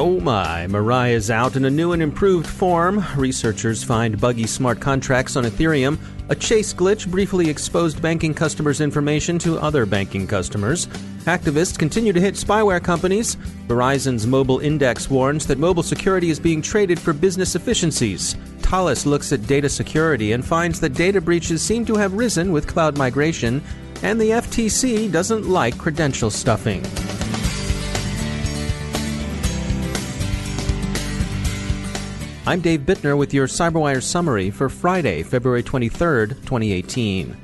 Oh my, Mirai is out in a new and improved form. Researchers find buggy smart contracts on Ethereum. A chase glitch briefly exposed banking customers' information to other banking customers. Hacktivists continue to hit spyware companies. Verizon's mobile index warns that mobile security is being traded for business efficiencies. Thales looks at data security and finds that data breaches seem to have risen with cloud migration. And the FTC doesn't like credential stuffing. I'm Dave Bittner with your CyberWire summary for Friday, February 23rd, 2018.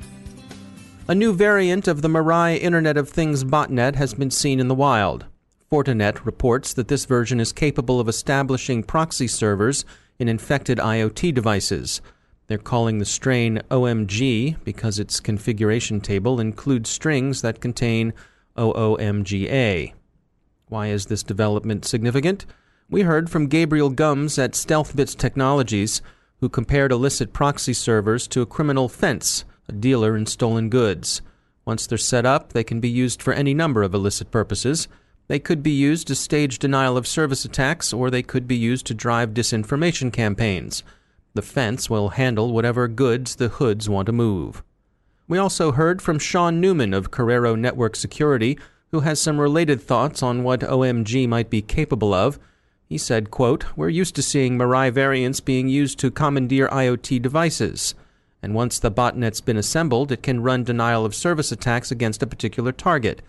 A new variant of the Mirai Internet of Things botnet has been seen in the wild. Fortinet reports that this version is capable of establishing proxy servers in infected IoT devices. They're calling the strain OMG because its configuration table includes strings that contain OOMGA. Why is this development significant? We heard from Gabriel Gumbs at StealthBits Technologies, who compared illicit proxy servers to a criminal fence, a dealer in stolen goods. Once they're set up, they can be used for any number of illicit purposes. They could be used to stage denial of service attacks, or they could be used to drive disinformation campaigns. The fence will handle whatever goods the hoods want to move. We also heard from Sean Newman of Corero Network Security, who has some related thoughts on what OMG might be capable of. He said, quote, We're used to seeing Mirai variants being used to commandeer IoT devices. And once the botnet's been assembled, it can run denial of service attacks against a particular target.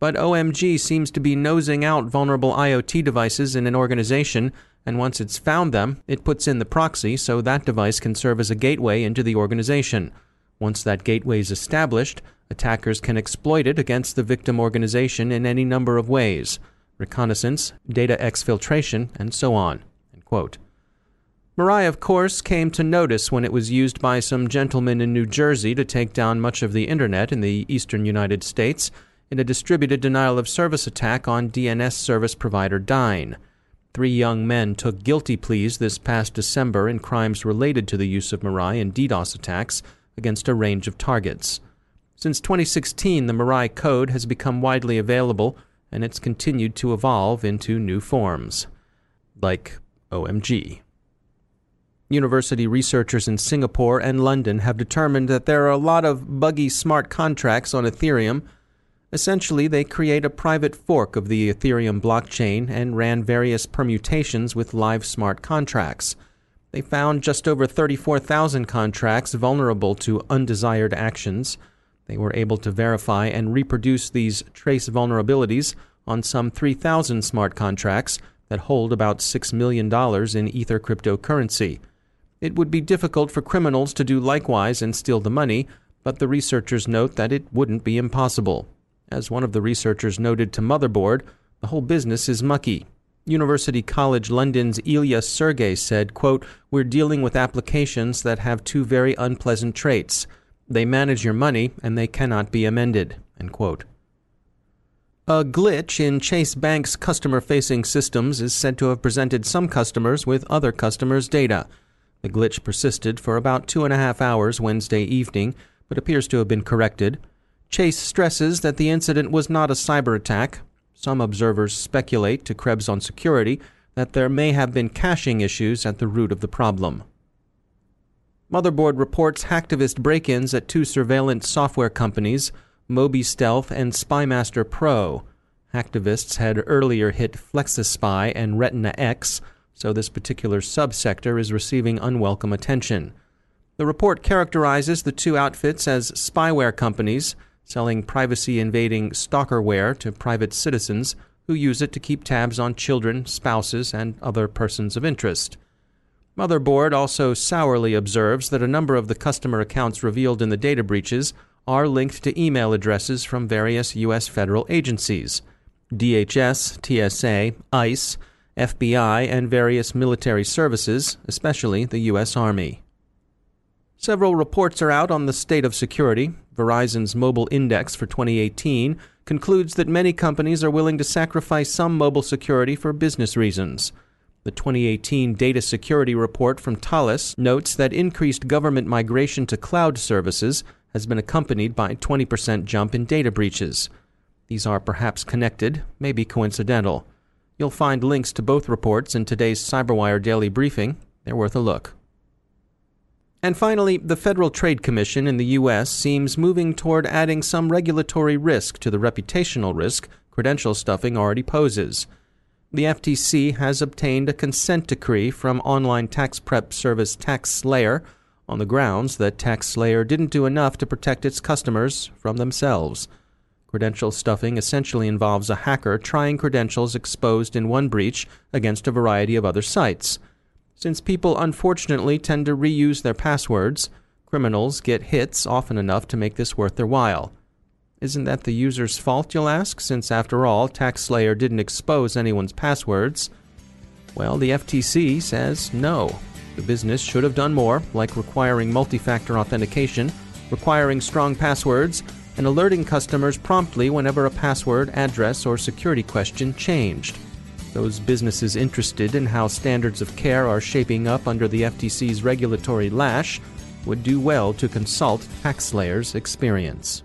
But OMG seems to be nosing out vulnerable IoT devices in an organization, and once it's found them, it puts in the proxy so that device can serve as a gateway into the organization. Once that gateway is established, attackers can exploit it against the victim organization in any number of ways reconnaissance, data exfiltration, and so on. Mirai, of course, came to notice when it was used by some gentlemen in New Jersey to take down much of the Internet in the eastern United States in a distributed denial of service attack on DNS service provider Dyn. Three young men took guilty pleas this past December in crimes related to the use of Mirai in DDoS attacks against a range of targets. Since 2016, the Mirai code has become widely available and it's continued to evolve into new forms, like OMG. University researchers in Singapore and London have determined that there are a lot of buggy smart contracts on Ethereum. Essentially, they create a private fork of the Ethereum blockchain and ran various permutations with live smart contracts. They found just over 34,000 contracts vulnerable to undesired actions they were able to verify and reproduce these trace vulnerabilities on some 3,000 smart contracts that hold about $6 million in Ether cryptocurrency. It would be difficult for criminals to do likewise and steal the money, but the researchers note that it wouldn't be impossible. As one of the researchers noted to Motherboard, the whole business is mucky. University College London's Ilya Sergey said, quote, We're dealing with applications that have two very unpleasant traits. They manage your money, and they cannot be amended. A glitch in Chase Bank's customer facing systems is said to have presented some customers with other customers' data. The glitch persisted for about two and a half hours Wednesday evening, but appears to have been corrected. Chase stresses that the incident was not a cyber attack. Some observers speculate to Krebs on Security that there may have been caching issues at the root of the problem. Motherboard reports hacktivist break ins at two surveillance software companies, MobiStealth and Spymaster Pro. Hacktivists had earlier hit FlexiSpy and Retina X, so this particular subsector is receiving unwelcome attention. The report characterizes the two outfits as spyware companies selling privacy invading stalkerware to private citizens who use it to keep tabs on children, spouses, and other persons of interest. Motherboard also sourly observes that a number of the customer accounts revealed in the data breaches are linked to email addresses from various U.S. federal agencies DHS, TSA, ICE, FBI, and various military services, especially the U.S. Army. Several reports are out on the state of security. Verizon's Mobile Index for 2018 concludes that many companies are willing to sacrifice some mobile security for business reasons. The 2018 Data Security Report from Thales notes that increased government migration to cloud services has been accompanied by a 20% jump in data breaches. These are perhaps connected, maybe coincidental. You'll find links to both reports in today's CyberWire Daily Briefing. They're worth a look. And finally, the Federal Trade Commission in the U.S. seems moving toward adding some regulatory risk to the reputational risk credential stuffing already poses the FTC has obtained a consent decree from online tax prep service TaxSlayer on the grounds that TaxSlayer didn't do enough to protect its customers from themselves. Credential stuffing essentially involves a hacker trying credentials exposed in one breach against a variety of other sites. Since people unfortunately tend to reuse their passwords, criminals get hits often enough to make this worth their while. Isn't that the user's fault, you'll ask, since after all, TaxSlayer didn't expose anyone's passwords? Well, the FTC says no. The business should have done more, like requiring multi factor authentication, requiring strong passwords, and alerting customers promptly whenever a password, address, or security question changed. Those businesses interested in how standards of care are shaping up under the FTC's regulatory lash would do well to consult TaxSlayer's experience.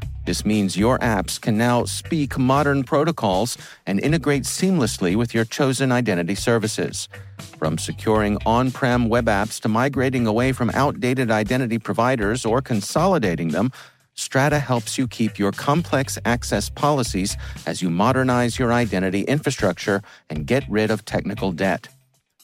this means your apps can now speak modern protocols and integrate seamlessly with your chosen identity services. From securing on prem web apps to migrating away from outdated identity providers or consolidating them, Strata helps you keep your complex access policies as you modernize your identity infrastructure and get rid of technical debt.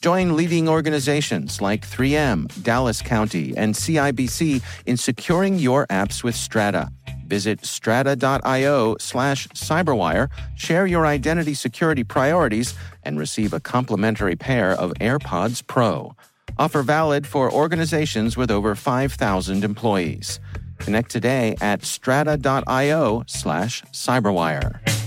Join leading organizations like 3M, Dallas County, and CIBC in securing your apps with Strata. Visit strata.io slash cyberwire, share your identity security priorities, and receive a complimentary pair of AirPods Pro. Offer valid for organizations with over 5,000 employees. Connect today at strata.io slash cyberwire.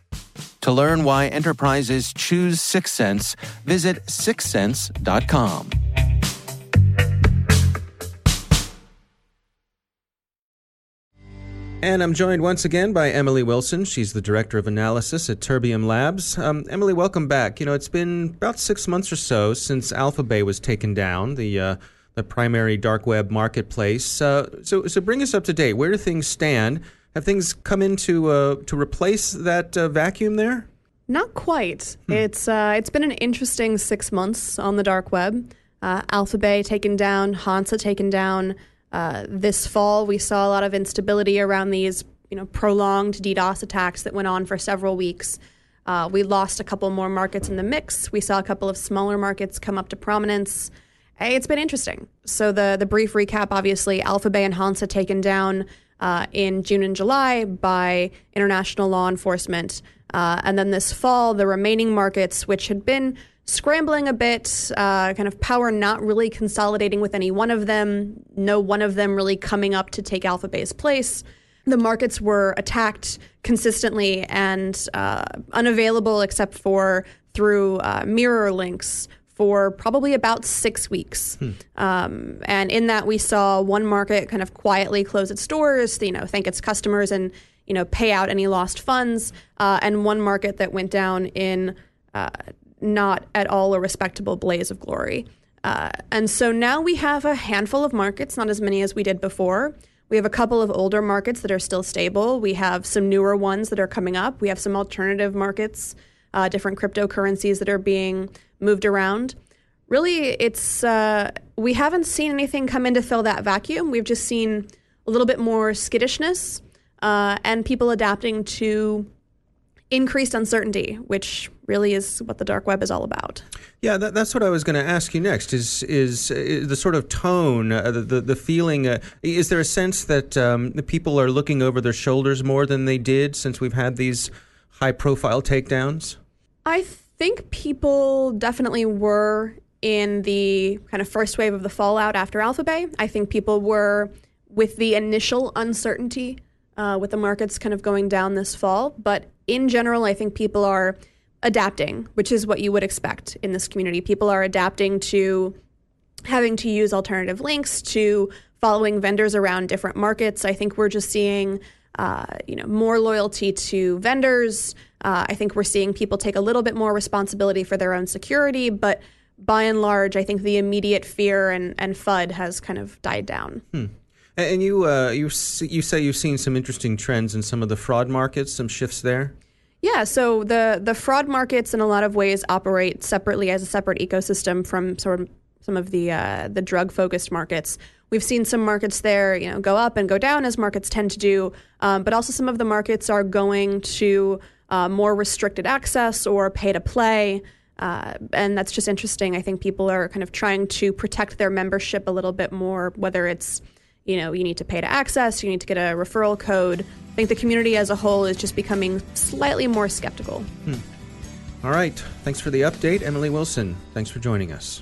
To learn why enterprises choose Syxsense, visit syxsense.com. And I'm joined once again by Emily Wilson. She's the Director of Analysis at Terbium Labs. Um, Emily, welcome back. You know, it's been about six months or so since Alphabay was taken down, the, uh, the primary dark web marketplace. Uh, so, so bring us up to date. Where do things stand? Have things come in to, uh, to replace that uh, vacuum there? Not quite. Hmm. It's, uh, it's been an interesting six months on the dark web. Uh, Alphabay taken down, Hansa taken down. Uh, this fall, we saw a lot of instability around these, you know, prolonged DDoS attacks that went on for several weeks. Uh, we lost a couple more markets in the mix. We saw a couple of smaller markets come up to prominence. It's been interesting. So the the brief recap, obviously, Alphabay and Hansa taken down uh, in June and July by international law enforcement, uh, and then this fall, the remaining markets, which had been scrambling a bit, uh, kind of power not really consolidating with any one of them, no one of them really coming up to take Alphabay's place. The markets were attacked consistently and uh, unavailable except for through uh, mirror links for probably about six weeks. Hmm. Um, and in that, we saw one market kind of quietly close its doors, you know, thank its customers and, you know, pay out any lost funds, uh, and one market that went down in uh, not at all a respectable blaze of glory. Uh, and so now we have a handful of markets, not as many as we did before. We have a couple of older markets that are still stable. We have some newer ones that are coming up. We have some alternative markets, uh, different cryptocurrencies that are being moved around. Really, it's uh, we haven't seen anything come in to fill that vacuum. We've just seen a little bit more skittishness uh, and people adapting to increased uncertainty, which really is what the dark web is all about. Yeah, that, that's what I was going to ask you next. Is is, is the sort of tone, uh, the, the, the feeling? Uh, is there a sense that um, the people are looking over their shoulders more than they did since we've had these high profile takedowns? I think people definitely were in the kind of first wave of the fallout after Alphabay. I think people were with the initial uncertainty uh, with the markets kind of going down this fall, but in general, I think people are adapting, which is what you would expect in this community. People are adapting to having to use alternative links, to following vendors around different markets. I think we're just seeing, uh, you know, more loyalty to vendors. Uh, I think we're seeing people take a little bit more responsibility for their own security, but by and large, I think the immediate fear and, and FUD has kind of died down. Hmm. And you, uh, you, you say you've seen some interesting trends in some of the fraud markets, some shifts there. Yeah, so the the fraud markets in a lot of ways operate separately as a separate ecosystem from sort of some of the uh, the drug focused markets. We've seen some markets there, you know, go up and go down as markets tend to do, um, but also some of the markets are going to uh, more restricted access or pay to play. Uh, and that's just interesting. I think people are kind of trying to protect their membership a little bit more, whether it's you know, you need to pay to access, you need to get a referral code. I think the community as a whole is just becoming slightly more skeptical. Hmm. All right. Thanks for the update, Emily Wilson. Thanks for joining us.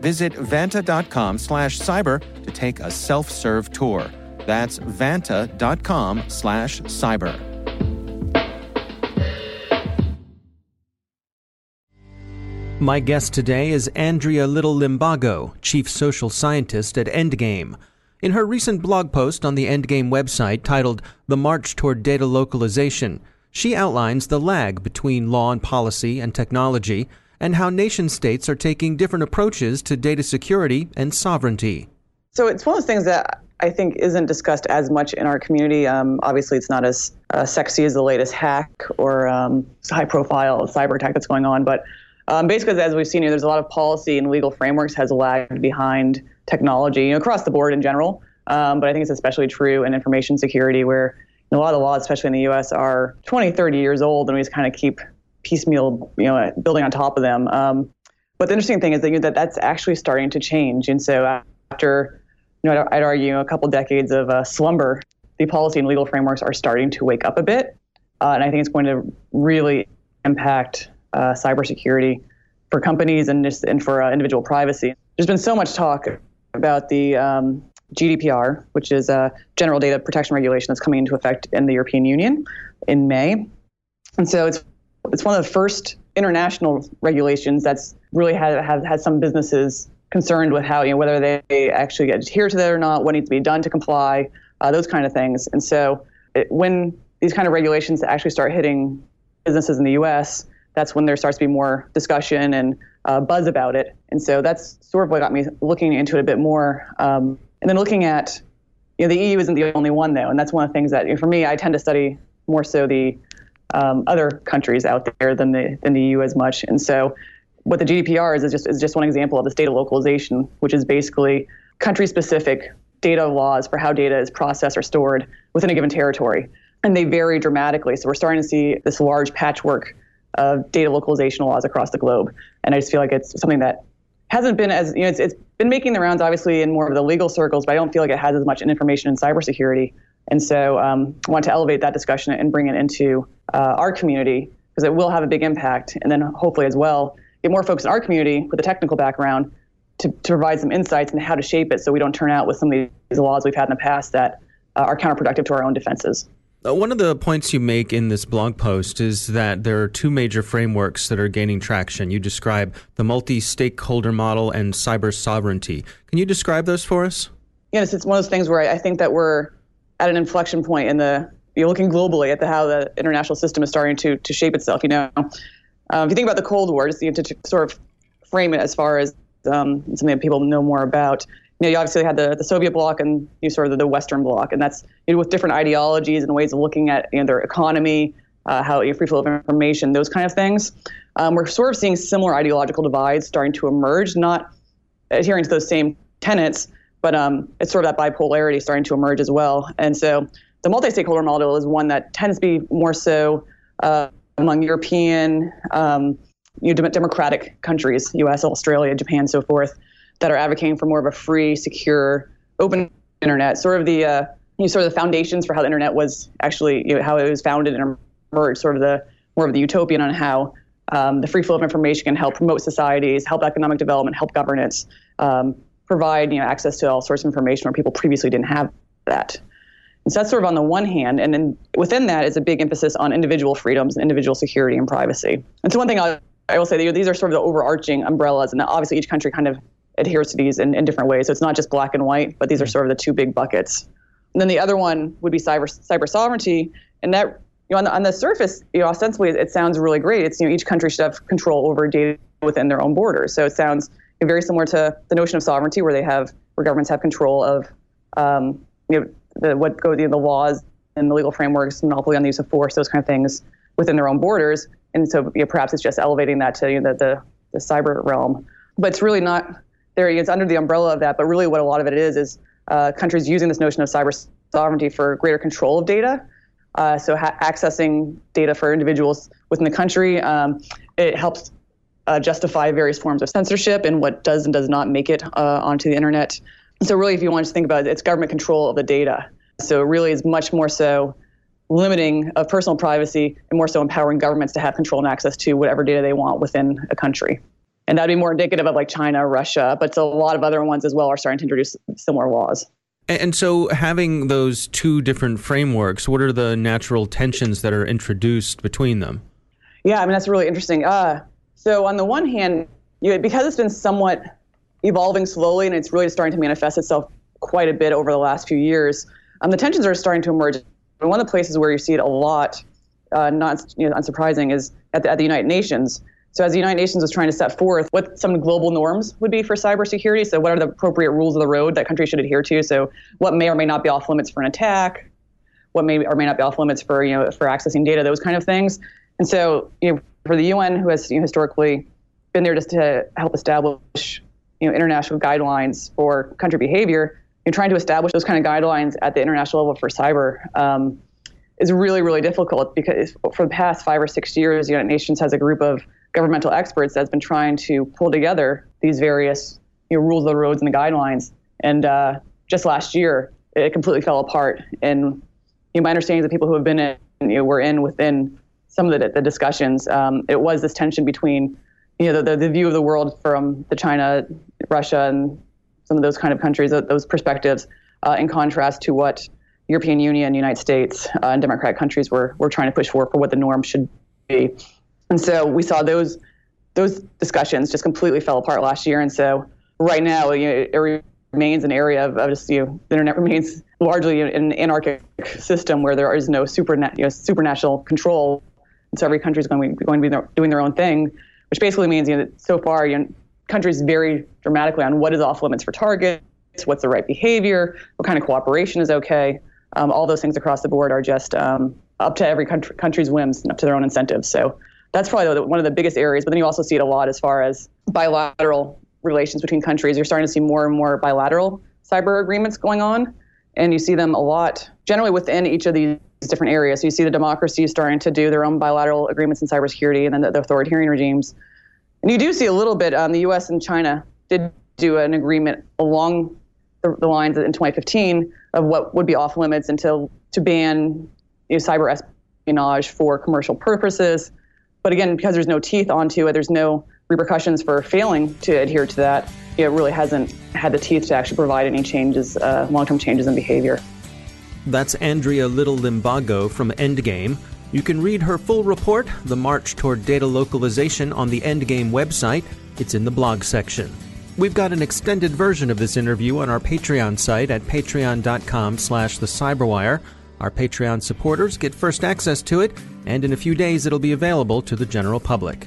Visit vanta.com slash cyber to take a self-serve tour. That's vanta.com slash cyber. My guest today is Andrea Little Limbago, Chief Social Scientist at Endgame. In her recent blog post on the Endgame website titled The March Toward Data Localization, she outlines the lag between law and policy and technology and how nation states are taking different approaches to data security and sovereignty. So it's one of those things that I think isn't discussed as much in our community. Um, obviously, it's not as uh, sexy as the latest hack or um, high profile cyber attack that's going on. But um, basically, as we've seen here, there's a lot of policy and legal frameworks has lagged behind technology you know, across the board in general. Um, but I think it's especially true in information security, where a lot of the laws, especially in the U.S., are 20, 30 years old, and we just kind of keep piecemeal, you know, building on top of them. Um, but the interesting thing is that, you know, that that's actually starting to change. And so after, you know, I'd, argue a couple decades of uh, slumber, the policy and legal frameworks are starting to wake up a bit. Uh, and I think it's going to really impact uh, cybersecurity for companies and just and for uh, individual privacy. There's been so much talk about the um, GDPR, which is a general data protection regulation that's coming into effect in the European Union in May. And so it's it's one of the first international regulations that's really had have had some businesses concerned with how you know whether they actually adhere to that or not, what needs to be done to comply, uh, those kind of things. And so it, when these kind of regulations actually start hitting businesses in the U.S., that's when there starts to be more discussion and uh, buzz about it. And so that's sort of what got me looking into it a bit more. Um, and then looking at, you know, the EU isn't the only one though, and that's one of the things that you know, for me, I tend to study more so the um, other countries out there than the than the EU as much. And so, what the GDPR is is just is just one example of this data localization, which is basically country-specific data laws for how data is processed or stored within a given territory, and they vary dramatically. So we're starting to see this large patchwork of data localization laws across the globe, and I just feel like it's something that hasn't been as you know it's, it's been making the rounds obviously in more of the legal circles, but I don't feel like it has as much information in cybersecurity. And so um, I want to elevate that discussion and bring it into uh, our community because it will have a big impact. And then hopefully as well, get more folks in our community with a technical background to, to provide some insights into how to shape it so we don't turn out with some of these laws we've had in the past that uh, are counterproductive to our own defenses. Uh, one of the points you make in this blog post is that there are two major frameworks that are gaining traction. You describe the multi stakeholder model and cyber sovereignty. Can you describe those for us? Yes, it's one of those things where I, I think that we're at an inflection point in the you're looking globally at the, how the international system is starting to to shape itself. You know, um, if you think about the Cold War, just you know, to, sort of frame it as far as um, something that people know more about. You know, you obviously had the, the Soviet bloc and you sort of the, the Western bloc, and that's you know, with different ideologies and ways of looking at you know, their economy, uh, how you know, free flow of information, those kind of things. Um, we're sort of seeing similar ideological divides starting to emerge, not adhering to those same tenets, but um, it's sort of that bipolarity starting to emerge as well. And so the multi-stakeholder model is one that tends to be more so uh, among European, um, you know, democratic countries, U.S., Australia, Japan, so forth, that are advocating for more of a free, secure, open internet. Sort of the uh, you know, sort of the foundations for how the internet was actually you know, how it was founded and emerged. Sort of the more of the utopian on how um, the free flow of information can help promote societies, help economic development, help governance. Um, provide you know access to all sorts of information where people previously didn't have that. And so that's sort of on the one hand, and then within that is a big emphasis on individual freedoms, and individual security, and privacy. And so one thing I, I will say that these are sort of the overarching umbrellas, and obviously each country kind of adheres to these in, in different ways. So it's not just black and white, but these are mm-hmm. sort of the two big buckets. And then the other one would be cyber cyber sovereignty, and that you know on the, on the surface, you know ostensibly it sounds really great. It's you know each country should have control over data within their own borders. So it sounds very similar to the notion of sovereignty, where they have where governments have control of um, you know the, what go you know, the laws and the legal frameworks, monopoly on the use of force, those kind of things within their own borders. And so you know, perhaps it's just elevating that to you know, the, the the cyber realm, but it's really not there. It's under the umbrella of that, but really what a lot of it is is uh, countries using this notion of cyber sovereignty for greater control of data. Uh, so ha- accessing data for individuals within the country, um, it helps uh, justify various forms of censorship and what does and does not make it uh, onto the internet. So, really, if you want to think about it, it's government control of the data. So, it really is much more so limiting of personal privacy and more so empowering governments to have control and access to whatever data they want within a country. And that'd be more indicative of like China, Russia, but a lot of other ones as well are starting to introduce similar laws. And so, having those two different frameworks, what are the natural tensions that are introduced between them? Yeah, I mean, that's really interesting. Uh, so on the one hand, you, because it's been somewhat evolving slowly and it's really starting to manifest itself quite a bit over the last few years, um, the tensions are starting to emerge. And one of the places where you see it a lot, uh, not you know, unsurprising, is at the, at the United Nations. So as the United Nations was trying to set forth what some global norms would be for cybersecurity, so what are the appropriate rules of the road that countries should adhere to? So what may or may not be off limits for an attack, what may or may not be off limits for you know for accessing data, those kind of things. And so you know, for the UN, who has you know, historically been there just to help establish you know, international guidelines for country behavior, and trying to establish those kind of guidelines at the international level for cyber um, is really, really difficult because for the past five or six years, the United Nations has a group of governmental experts that's been trying to pull together these various you know, rules of the roads and the guidelines. And uh, just last year, it completely fell apart. And you know, my understanding is that people who have been in, you know, were in within some of the, the discussions. Um, it was this tension between, you know, the, the, view of the world from the China, Russia, and some of those kind of countries, those perspectives, uh, in contrast to what European Union, United States, uh, and democratic countries were were trying to push for for what the norm should be. And so we saw those those discussions just completely fell apart last year. And so right now, you know, it remains an area of, of just, you know, the internet remains largely an anarchic system where there is no super, you know, supranational control. And so every country is going to be, going to be doing their own thing, which basically means, you know, that so far, you know, countries vary dramatically on what is off limits for targets, what's the right behavior, what kind of cooperation is okay. Um, all those things across the board are just um, up to every country, country's whims and up to their own incentives. So that's probably the, one of the biggest areas. But then you also see it a lot as far as bilateral relations between countries. You're starting to see more and more bilateral cyber agreements going on, and you see them a lot generally within each of these different areas. So you see the democracies starting to do their own bilateral agreements in cybersecurity, and then the, the authoritarian regimes. And you do see a little bit. Um, the U.S. and China did do an agreement along the, the lines in 2015 of what would be off limits until to ban you know, cyber espionage for commercial purposes. But again, because there's no teeth onto it, there's no repercussions for failing to adhere to that. It really hasn't had the teeth to actually provide any changes, uh, long-term changes in behavior. That's Andrea Little Limbago from Endgame. You can read her full report, The March Toward Data Localization, on the Endgame website. It's in the blog section. We've got an extended version of this interview on our Patreon site at patreon.com slash the cyberwire. Our Patreon supporters get first access to it, and in a few days it'll be available to the general public.